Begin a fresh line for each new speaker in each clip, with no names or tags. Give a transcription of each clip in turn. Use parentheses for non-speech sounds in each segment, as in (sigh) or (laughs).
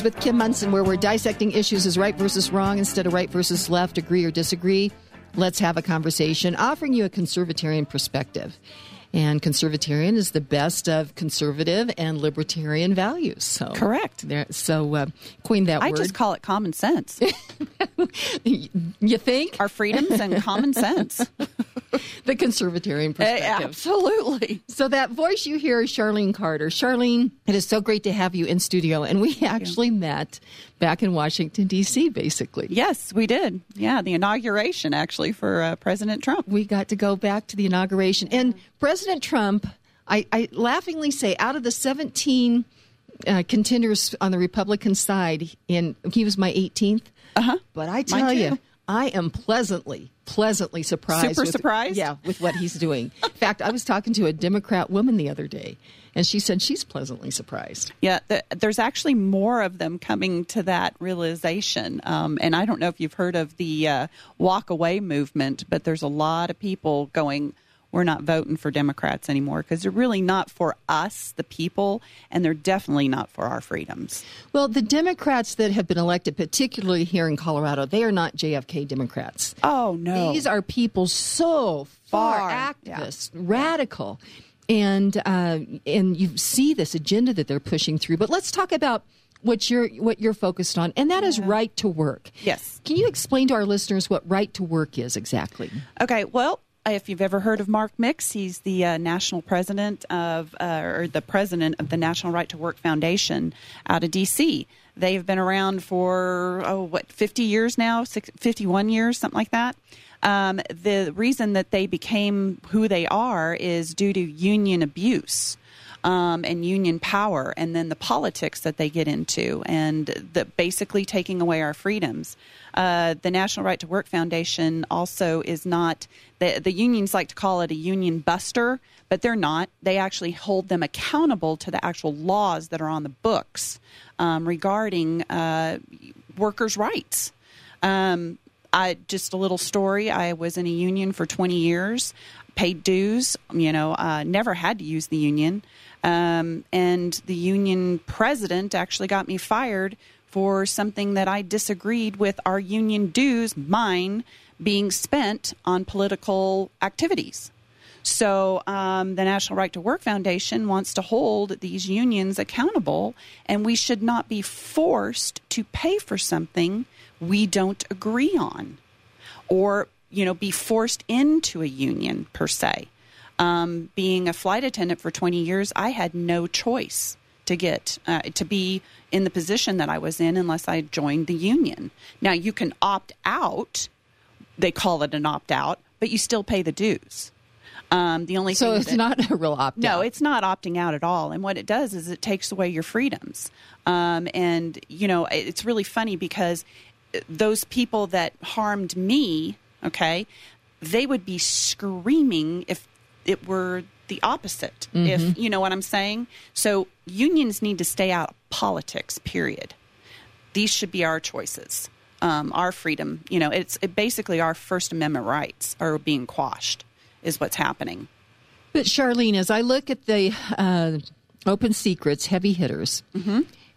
Issues with Kim Monson, where we're dissecting issues as right versus wrong instead of right versus left, agree or disagree. Let's have a conversation, offering you a conservatarian perspective. And conservatarian is the best of conservative and libertarian values. So
Correct.
There, so uh, coin that
I
word.
just call it common sense. (laughs)
you think
Our freedoms and common sense. (laughs) (laughs)
the conservatarian perspective?
Absolutely.
So that voice you hear is Charlene Carter. Charlene, it is so great to have you in studio, and we actually met back in Washington D.C. Basically,
Yes, we did. Yeah, the inauguration actually for uh, President Trump.
we got to go back to the inauguration, and President Trump. I, I laughingly say, out of the seventeen uh, contenders on the Republican side, and he was my 18th.
Uh-huh.
But I tell you. I am pleasantly, pleasantly surprised.
Super
with-
surprised?
Yeah, with what he's doing. (laughs) In fact, I was talking to a Democrat woman the other day, and she said she's pleasantly surprised.
Yeah, th- there's actually more of them coming to that realization. Um, and I don't know if you've heard of the uh, walk away movement, but there's a lot of people going, we're not voting for Democrats anymore because they're really not for us, the people, and they're definitely not for our freedoms.
Well, the Democrats that have been elected, particularly here in Colorado, they are not JFK Democrats.
Oh, no.
These are people so far,
Far,
activist, radical, and uh, and you see this agenda that they're pushing through. But let's talk about what you're what you're focused on, and that is right to work.
Yes.
Can you explain to our listeners what right to work is exactly?
Okay, well, if you've ever heard of Mark Mix, he's the uh, national president of, uh, or the president of the National Right to Work Foundation out of D.C. They've been around for, oh, what, 50 years now, Six, 51 years, something like that. Um, the reason that they became who they are is due to union abuse um, and union power, and then the politics that they get into, and the basically taking away our freedoms. Uh, the National Right to Work Foundation also is not the the unions like to call it a union buster, but they're not. They actually hold them accountable to the actual laws that are on the books um, regarding uh, workers' rights. Um, I just a little story. I was in a union for 20 years, paid dues. You know, uh, never had to use the union, um, and the union president actually got me fired for something that I disagreed with our union dues, mine being spent on political activities. So, um, the National Right to Work Foundation wants to hold these unions accountable, and we should not be forced to pay for something we don't agree on or, you know, be forced into a union per se. Um, being a flight attendant for 20 years, I had no choice to get uh, to be in the position that I was in unless I joined the union. Now, you can opt out, they call it an opt out, but you still pay the dues. Um, the only
So it's
that-
not a real opt out.
no, it's not opting out at all. And what it does is it takes away your freedoms. Um, and, you know, it's really funny because those people that harmed me, okay, they would be screaming if it were the opposite. If, you know what I'm saying? So unions need to stay out of politics, period. These should be our choices. Um, our freedom, you know, it's it basically our First Amendment rights are being quashed, is what's happening.
But Charlene, as I look at the uh, open secrets, heavy hitters,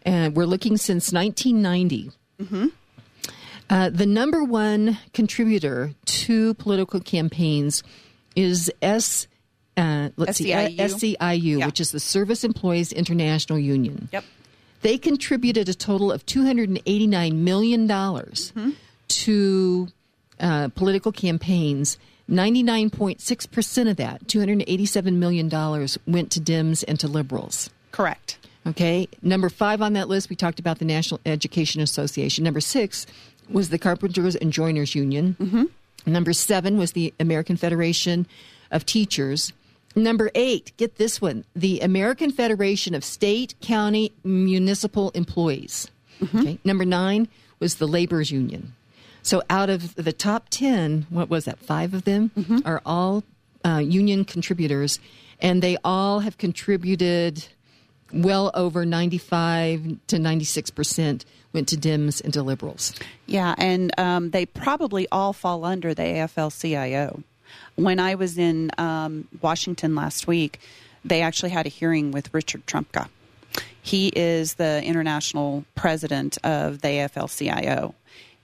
and we're looking since 1990. Uh, the number one contributor to political campaigns is S. Uh, let's see,
SEIU?
SCIU,
Yeah.
which is the Service Employees International Union.
Yep.
They contributed a total of $289 million
Mm-hmm.
to uh, political campaigns. 99.6% of that, $287 million, went to Dems and to liberals.
Correct.
Okay. Number five on that list, we talked about the National Education Association. Number six was the Carpenters and Joiners Union. Mm-hmm. Number seven was the American Federation of Teachers. Number eight, get this one the American Federation of State, County, Municipal Employees. Okay. Number nine was the Laborers Union. So out of the top 10, what was that? Five of them are all uh, union contributors, and they all have contributed well over 95 to 96 percent went to Dems and to liberals.
Yeah, and um, they probably all fall under the AFL-CIO. When I was in um, Washington last week, they actually had a hearing with Richard Trumka. He is the international president of the AFL CIO.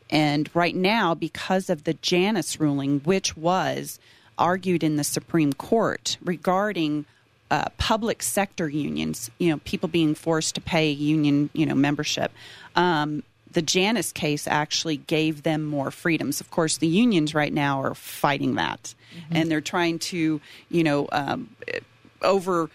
And right now, because of the Janus ruling, which was argued in the Supreme Court regarding uh, public sector unions, you know, people being forced to pay union, you know, membership. Um, the Janus case actually gave them more freedoms. Of course, the unions right now are fighting that, mm-hmm. and they're trying to, you know, um, over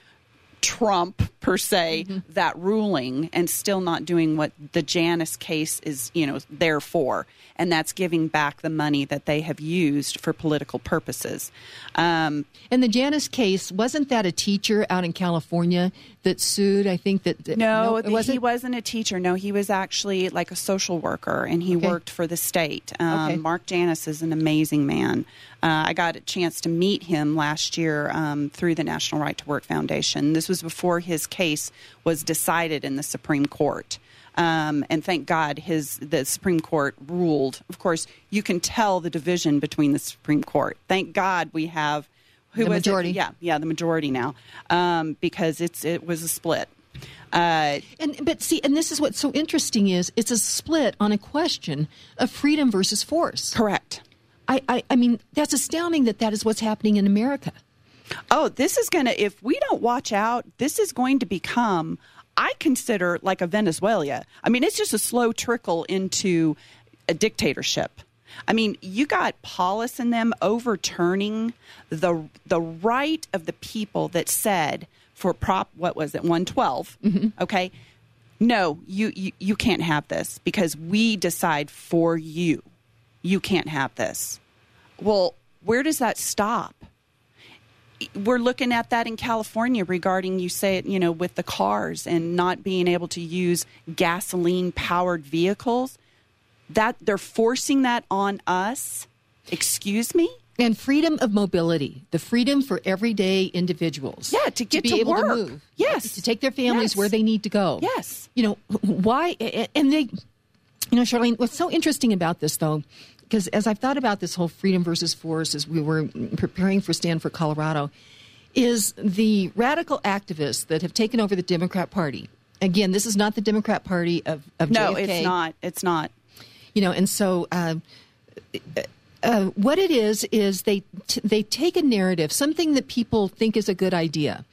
trump per se mm-hmm. that ruling and still not doing what the Janus case is, you know, there for, and that's giving back the money that they have used for political purposes.
Um, and the Janus case wasn't that a teacher out in California that sued? I think that,
that no, no wasn't? he wasn't a teacher. No, he was actually like a social worker, and he okay. worked for the state. Um, okay. Mark Janus is an amazing man. Uh, I got a chance to meet him last year um, through the National Right to Work Foundation. This was before his case was decided in the Supreme Court. Um, and thank God his the Supreme Court ruled. Of course, you can tell the division between the Supreme Court. Thank God we have
who the was majority.
It? Yeah, yeah, the majority now um, because it's it was a split. Uh,
and but see, and this is what's so interesting is it's a split on a question of freedom versus force.
Correct.
I, I, I mean that's astounding that that is what's happening in America.
Oh, this is going to, if we don't watch out, this is going to become, I consider like a Venezuela. I mean, it's just a slow trickle into a dictatorship. I mean, you got Polis and them overturning the the right of the people that said for prop what was it 112 mm-hmm. okay no you, you you can't have this because we decide for you you can't have this well where does that stop we're looking at that in California regarding you say it, you know, with the cars and not being able to use gasoline powered vehicles. That they're forcing that on us. Excuse me?
And freedom of mobility, the freedom for everyday individuals.
Yeah, to get
to, be
to
able
work.
to move.
Yes.
To take their families
yes.
where they need to go.
Yes.
You know, why and they you know, Charlene, what's so interesting about this though because as I've thought about this whole freedom versus force as we were preparing for Stand for Colorado, is the radical activists that have taken over the Democrat Party. Again, this is not the Democrat Party of, of
no,
JFK.
it's not. It's not.
You know, and so uh, uh, what it is is they t- they take a narrative, something that people think is a good idea,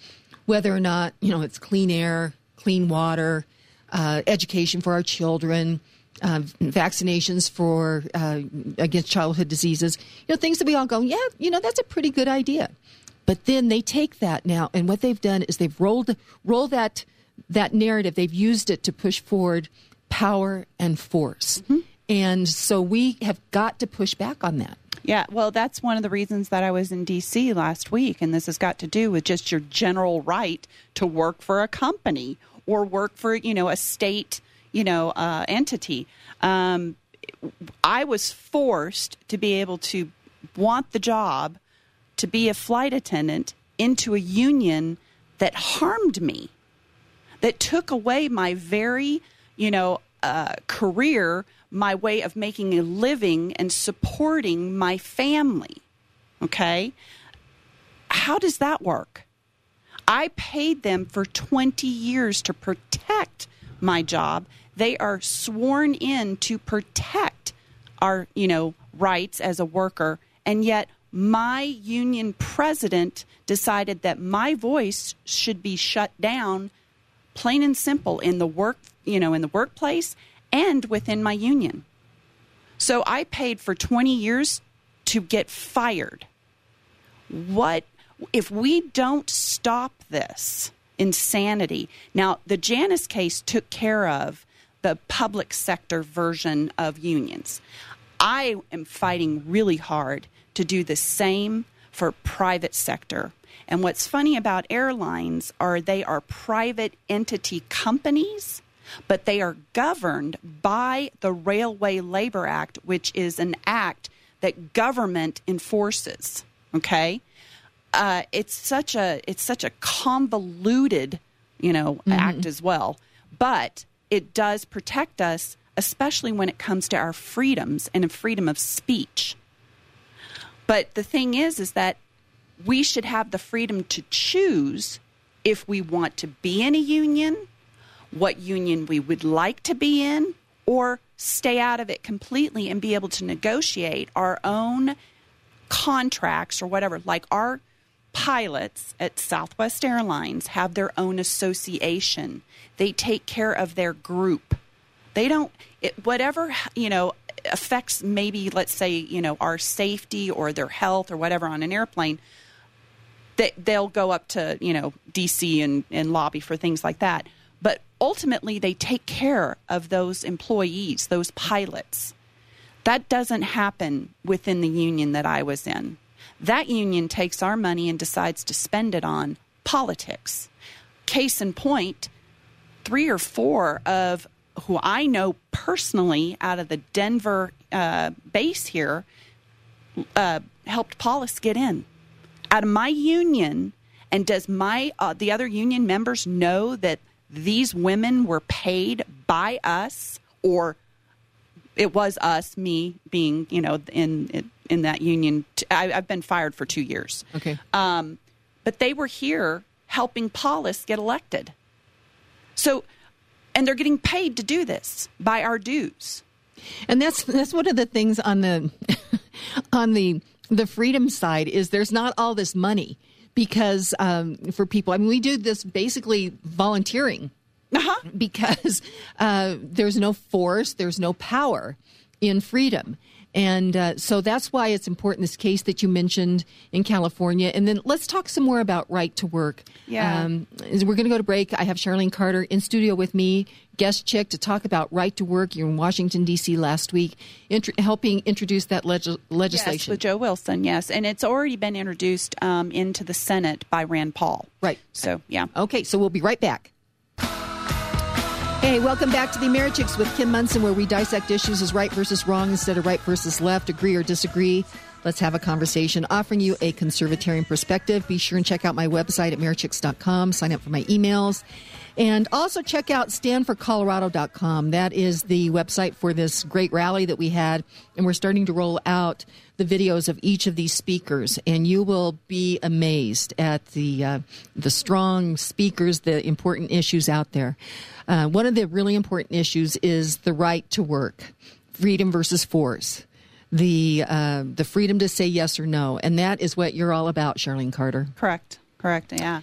whether or not you know it's clean air, clean water, uh, education for our children, uh, vaccinations for uh, against childhood diseases, you know, things that we all go, yeah, you know, that's a pretty good idea. But then they take that now, and what they've done is they've rolled roll that that narrative. They've used it to push forward power and force, mm-hmm. and so we have got to push back on that.
Yeah, well, that's one of the reasons that I was in D.C. last week, and this has got to do with just your general right to work for a company or work for you know a state you know, uh, entity. Um, I was forced to be able to want the job to be a flight attendant into a union that harmed me, that took away my very, you know, uh, career, my way of making a living and supporting my family. Okay? How does that work? I paid them for 20 years to protect my job they are sworn in to protect our, you know, rights as a worker, and yet my union president decided that my voice should be shut down plain and simple in the work, you know, in the workplace and within my union. So I paid for 20 years to get fired. What if we don't stop this insanity? Now, the Janus case took care of the public sector version of unions. I am fighting really hard to do the same for private sector. And what's funny about airlines are they are private entity companies, but they are governed by the Railway Labor Act, which is an act that government enforces. Okay, uh, it's such a it's such a convoluted, you know, mm-hmm. act as well. But it does protect us, especially when it comes to our freedoms and freedom of speech. But the thing is, is that we should have the freedom to choose if we want to be in a union, what union we would like to be in or stay out of it completely and be able to negotiate our own contracts or whatever. Like our pilots at Southwest Airlines have their own association, they take care of their group. They don't, it, whatever, you know, affects maybe, let's say, you know, our safety or their health or whatever on an airplane. They, they'll go up to, you know, DC and, and lobby for things like that. But ultimately, they take care of those employees, those pilots. That doesn't happen within the union that I was in. That union takes our money and decides to spend it on politics. Case in point, three or four of who I know personally out of the Denver uh, base here uh, helped Polis get in. Out of my union, and does my uh, the other union members know that these women were paid by us, or it was us, me being you know in in that union. I, have been fired for two years.
Okay,
um, but they were here helping Polis get elected. So and they're getting paid to do this by our dues.
And that's that's one of the things on the (laughs) on the the freedom side is there's not all this money because um, for people. I mean, we do this basically volunteering uh-huh. because uh, there's no force, there's no power in freedom. And uh, so that's why it's important, this case that you mentioned in California. And then let's talk some more about right to work.
Yeah. Um,
we're going to go to break. I have Charlene Carter in studio with me, guest chick, to talk about right to work. You're in Washington, D.C. last week, int- helping introduce that leg- legislation.
Yes, with Joe Wilson, yes. And it's already been introduced um, into the Senate by Rand Paul.
Right.
So, yeah.
Okay, so we'll be right back. Hey, welcome back to the Americhicks with Kim Monson, where we dissect issues as right versus wrong instead of right versus left, agree or disagree. Let's have a conversation, offering you a conservatarian perspective. Be sure and check out my website at americhicks.com. Sign up for my emails. And also check out standforcolorado.com. That is the website for this great rally that we had. And we're starting to roll out the videos of each of these speakers. And you will be amazed at the, uh, the strong speakers, the important issues out there. Uh, one of the really important issues is the right to work, freedom versus force the uh, the freedom to say yes or no, and that is what you're all about, Charlene Carter.
Correct. Correct. Yeah.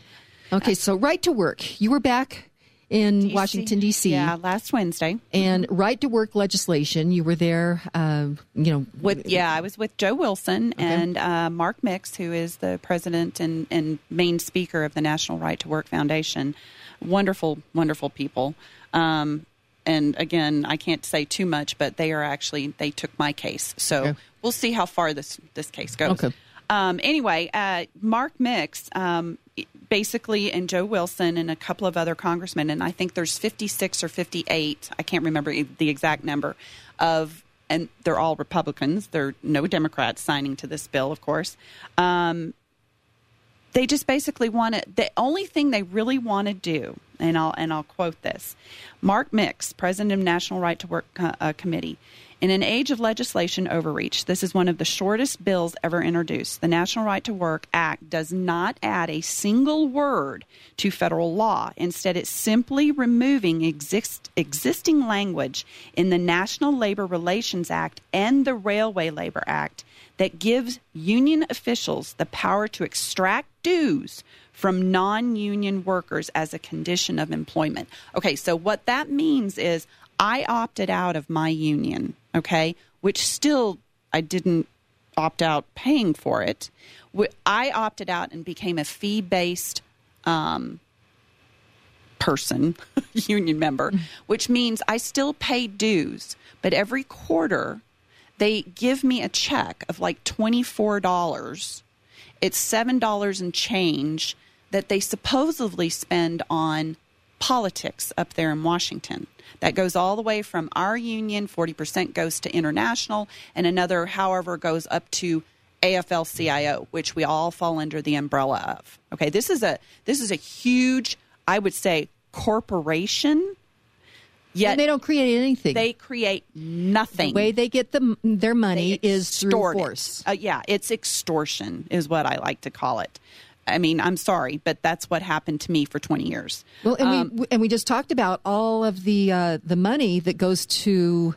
Okay, so right to work. You were back in DC. Washington D.C.
Yeah, last Wednesday.
And right to work legislation. You were there. Uh, you know,
with yeah, I was with Joe Wilson okay. and uh, Mark Mix, who is the president and, and main speaker of the National Right to Work Foundation. Wonderful, wonderful people. Um, and again, I can't say too much, but they are actually they took my case, so okay. we'll see how far this this case goes.
Okay.
Um, anyway, uh, Mark Mix, um, basically, and Joe Wilson and a couple of other congressmen, and I think there's 56 or 58. I can't remember the exact number of, and they're all Republicans. There are no Democrats signing to this bill, of course. Um, they just basically want to. The only thing they really want to do, and I'll and I'll quote this: Mark Mix, president of National Right to Work uh, Committee. In an age of legislation overreach, this is one of the shortest bills ever introduced. The National Right to Work Act does not add a single word to federal law. Instead, it's simply removing exist, existing language in the National Labor Relations Act and the Railway Labor Act that gives union officials the power to extract dues from non union workers as a condition of employment. Okay, so what that means is I opted out of my union, okay, which still I didn't opt out paying for it. I opted out and became a fee based um, person, (laughs) union member, which means I still pay dues, but every quarter they give me a check of like $24. It's $7 and change that they supposedly spend on politics up there in Washington. That goes all the way from our union, 40% goes to international, and another, however, goes up to AFL CIO, which we all fall under the umbrella of. Okay, this is a this is a huge, I would say, corporation Yet
and they don't create anything.
They create nothing.
The way they get the, their money is through force.
Uh, yeah, it's extortion, is what I like to call it. I mean, I'm sorry, but that's what happened to me for 20 years.
Well, and um, we and we just talked about all of the uh, the money that goes to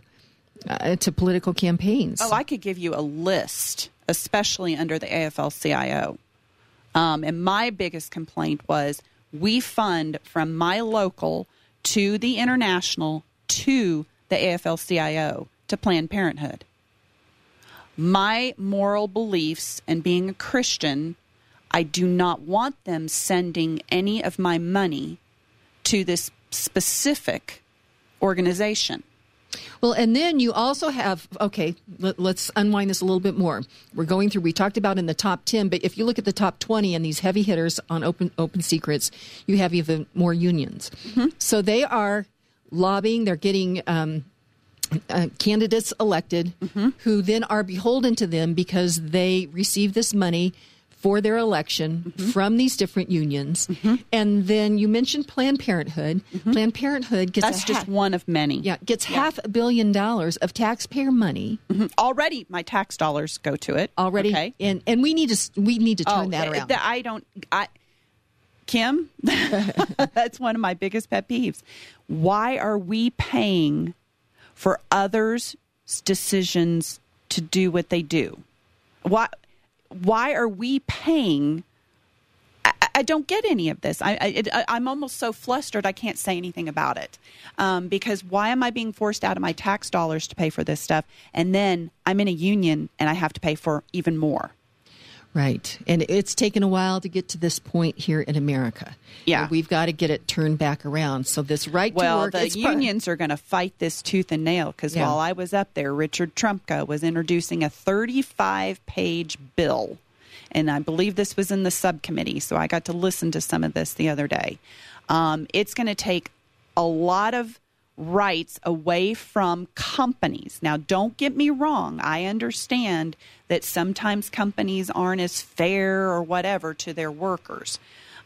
uh, to political campaigns.
Oh, I could give you a list, especially under the AFL-CIO. Um, and my biggest complaint was we fund from my local to the international to the AFL-CIO to Planned Parenthood. My moral beliefs and being a Christian, I do not want them sending any of my money to this specific organization.
Well, and then you also have, okay, let, us unwind this a little bit more. We're going through, we talked about in the top 10, but if you look at the top 20 and these heavy hitters on open, open secrets, you have even more unions. Mm-hmm. So they are lobbying, they're getting um, uh, candidates elected mm-hmm. who then are beholden to them because they receive this money for their election mm-hmm. from these different unions. Mm-hmm. And then you mentioned Planned Parenthood. Mm-hmm. Planned Parenthood gets
That's just one of many.
Yeah, gets yeah. half a billion dollars of taxpayer money.
Already my tax dollars go to it.
Already. Okay. And and we need to we need to turn oh, that around.
I don't I Kim, (laughs) that's one of my biggest pet peeves. Why are we paying for others' decisions to do what they do? Why why are we paying? I, don't get any of this. I, I, am almost so flustered I can't say anything about it. Um, because why am I being forced out of my tax dollars to pay for this stuff? And then I'm in a union and I have to pay for even more.
Right. And it's taken a while to get to this point here in America.
Yeah.
We've got to get it turned back around. So this right
well,
to work.
Well, the unions are going to fight this tooth and nail because yeah. while I was up there, Richard Trumka was introducing a 35 page bill. And I believe this was in the subcommittee. So I got to listen to some of this the other day. Um, it's going to take a lot of rights away from companies. Now, don't get me wrong. I understand that sometimes companies aren't as fair or whatever to their workers.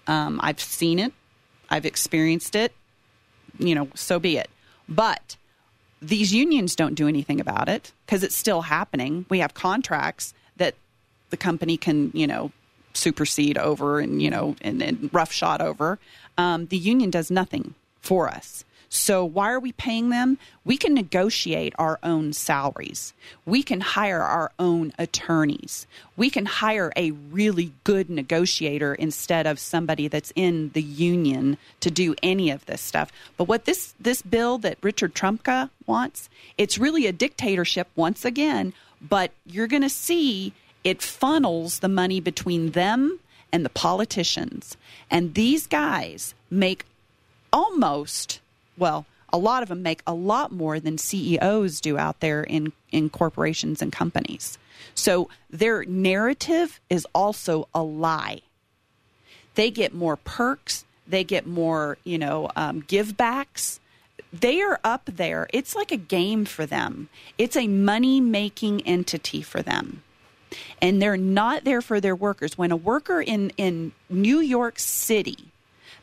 Um, I've seen it, I've experienced it, you know, so be it. But these unions don't do anything about it because it's still happening. We have contracts that the company can, you know, supersede over and, you know, and, and roughshod over. Um, the union does nothing for us. So, why are we paying them? We can negotiate our own salaries. We can hire our own attorneys. We can hire a really good negotiator instead of somebody that's in the union to do any of this stuff. But what this this bill that Richard Trumka wants, it's really a dictatorship once again, but you're going to see it funnels the money between them and the politicians. And these guys make almost well, a lot of them make a lot more than CEOs do out there in, in corporations and companies. So their narrative is also a lie. They get more perks, they get more, you know, um, give backs. They are up there. It's like a game for them, it's a money making entity for them. And they're not there for their workers. When a worker in, in New York City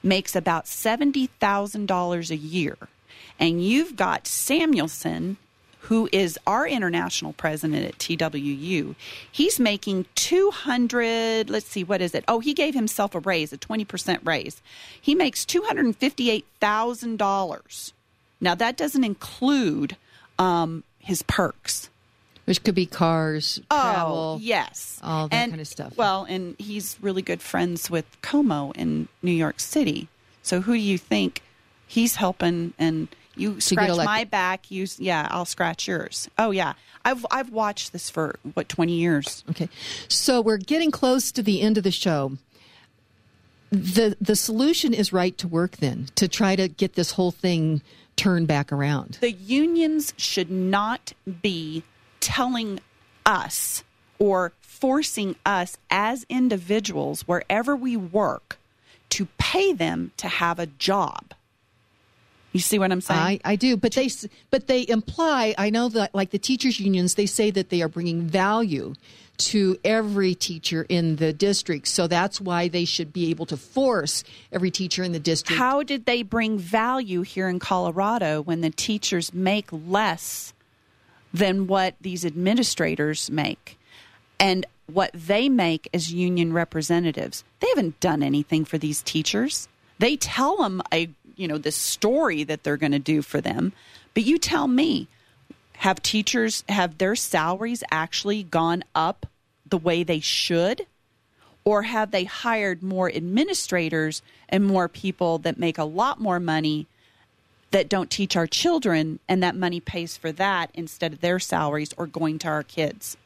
makes about $70,000 a year. And you've got Samuelsen, who is our international president at TWU. He's making 200, let's see, what is it? Oh, he gave himself a raise, a 20% raise. He makes $258,000. Now, that doesn't include um, his perks
which could be cars, oh, travel,
oh, yes,
all that
and,
kind of stuff.
Well, and he's really good friends with Cuomo in New York City. So who do you think he's helping? And you scratch my back, you yeah, I'll scratch yours. Oh yeah, I've I've watched this for what twenty years.
Okay, so we're getting close to the end of the show. the The solution is right to work then to try to get this whole thing turned back around.
The unions should not be telling us or forcing us as individuals, wherever we work, to pay them to have a job. You see what I'm saying?
I, I do, but they but they imply. I know that like the teachers unions, they say that they are bringing value to every teacher in the district. So that's why they should be able to force every teacher in the district.
How did they bring value here in Colorado when the teachers make less than what these administrators make. And what they make as union representatives. They haven't done anything for these teachers. They tell them a you know this story that they're going to do for them, but you tell me, have teachers have their salaries actually gone up the way they should? Or have they hired more administrators and more people that make a lot more money that don't teach our children, and that money pays for that instead of their salaries or going to our kids?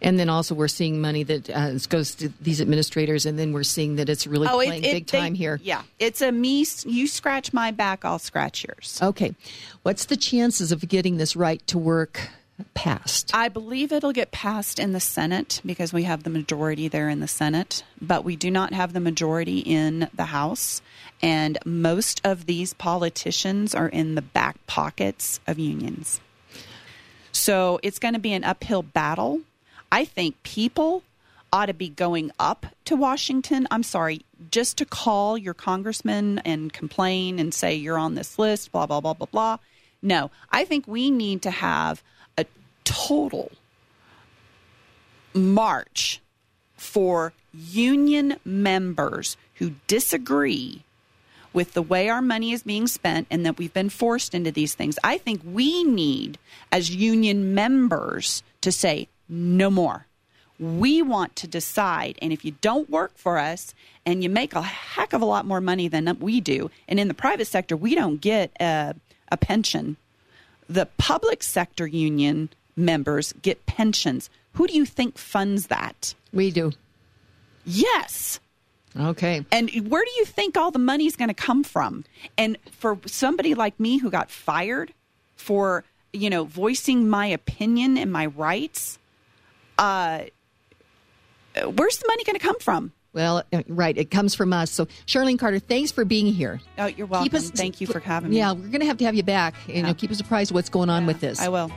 And then also we're seeing money that uh, goes to these administrators, and then we're seeing that it's really
Oh, it-
playing
it-
big
they-
time here.
Yeah, it's a me. You scratch my back, I'll scratch yours.
Okay, what's the chances of getting this right to work passed?
I believe it'll get passed in the Senate because we have the majority there in the Senate, but we do not have the majority in the House. And most of these politicians are in the back pockets of unions. So it's going to be an uphill battle. I think people ought to be going up to Washington. I'm sorry, just to call your congressman and complain and say you're on this list, blah, blah, blah, blah, blah. No, I think we need to have total march for union members who disagree with the way our money is being spent and that we've been forced into these things. I think we need, as union members, to say no more. We want to decide. And if you don't work for us and you make a heck of a lot more money than we do, and in the private sector, we don't get a, a pension, the public sector union members get pensions. Who do you think funds that?
We do.
Yes.
Okay.
And where do you think all the money is going to come from? And for somebody like me who got fired for, you know, voicing my opinion and my rights, uh, where's the money going to come from?
Well, uh, right. It comes from us. So, Charlene Carter, thanks for being here.
Oh, you're welcome. Thank you for having me.
Yeah, we're going to have to have you back. You know, keep us apprised what's going on with this.
I will.